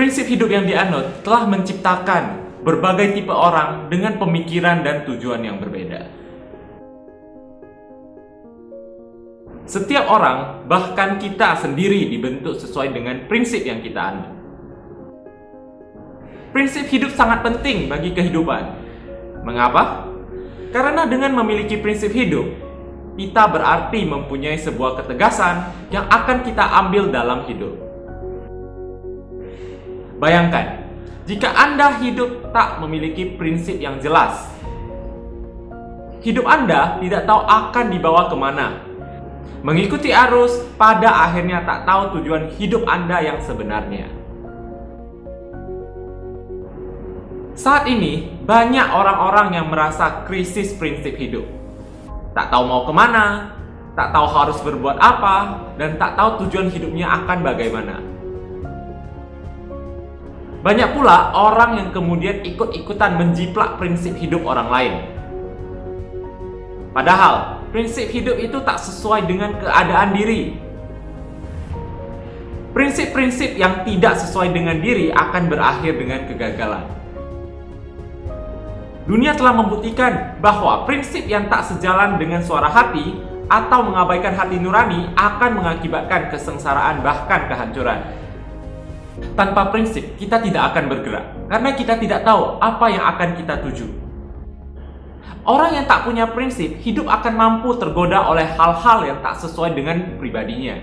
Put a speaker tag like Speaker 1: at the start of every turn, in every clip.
Speaker 1: Prinsip hidup yang dianut telah menciptakan berbagai tipe orang dengan pemikiran dan tujuan yang berbeda. Setiap orang, bahkan kita sendiri dibentuk sesuai dengan prinsip yang kita anut. Prinsip hidup sangat penting bagi kehidupan. Mengapa? Karena dengan memiliki prinsip hidup, kita berarti mempunyai sebuah ketegasan yang akan kita ambil dalam hidup. Bayangkan, jika Anda hidup tak memiliki prinsip yang jelas, hidup Anda tidak tahu akan dibawa ke mana. Mengikuti arus, pada akhirnya tak tahu tujuan hidup Anda yang sebenarnya. Saat ini, banyak orang-orang yang merasa krisis prinsip hidup. Tak tahu mau ke mana, tak tahu harus berbuat apa, dan tak tahu tujuan hidupnya akan bagaimana. Banyak pula orang yang kemudian ikut-ikutan menjiplak prinsip hidup orang lain. Padahal, prinsip hidup itu tak sesuai dengan keadaan diri. Prinsip-prinsip yang tidak sesuai dengan diri akan berakhir dengan kegagalan. Dunia telah membuktikan bahwa prinsip yang tak sejalan dengan suara hati atau mengabaikan hati nurani akan mengakibatkan kesengsaraan bahkan kehancuran. Tanpa prinsip, kita tidak akan bergerak karena kita tidak tahu apa yang akan kita tuju. Orang yang tak punya prinsip hidup akan mampu tergoda oleh hal-hal yang tak sesuai dengan pribadinya.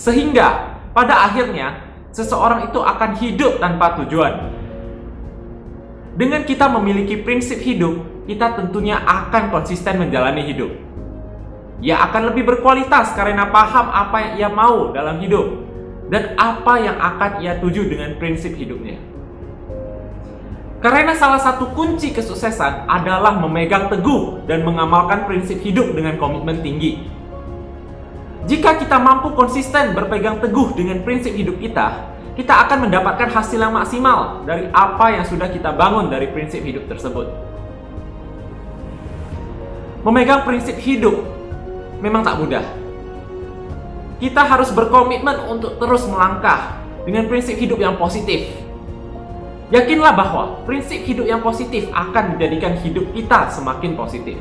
Speaker 1: Sehingga pada akhirnya seseorang itu akan hidup tanpa tujuan dengan kita memiliki prinsip hidup, kita tentunya akan konsisten menjalani hidup. Ia akan lebih berkualitas karena paham apa yang ia mau dalam hidup dan apa yang akan ia tuju dengan prinsip hidupnya. Karena salah satu kunci kesuksesan adalah memegang teguh dan mengamalkan prinsip hidup dengan komitmen tinggi. Jika kita mampu konsisten berpegang teguh dengan prinsip hidup kita, kita akan mendapatkan hasil yang maksimal dari apa yang sudah kita bangun dari prinsip hidup tersebut. Memegang prinsip hidup memang tak mudah. Kita harus berkomitmen untuk terus melangkah dengan prinsip hidup yang positif. Yakinlah bahwa prinsip hidup yang positif akan menjadikan hidup kita semakin positif.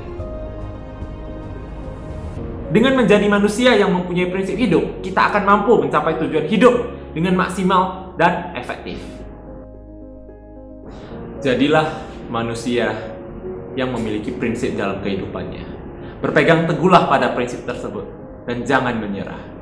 Speaker 1: Dengan menjadi manusia yang mempunyai prinsip hidup, kita akan mampu mencapai tujuan hidup dengan maksimal dan efektif. Jadilah manusia yang memiliki prinsip dalam kehidupannya. Berpegang teguhlah pada prinsip tersebut dan jangan menyerah.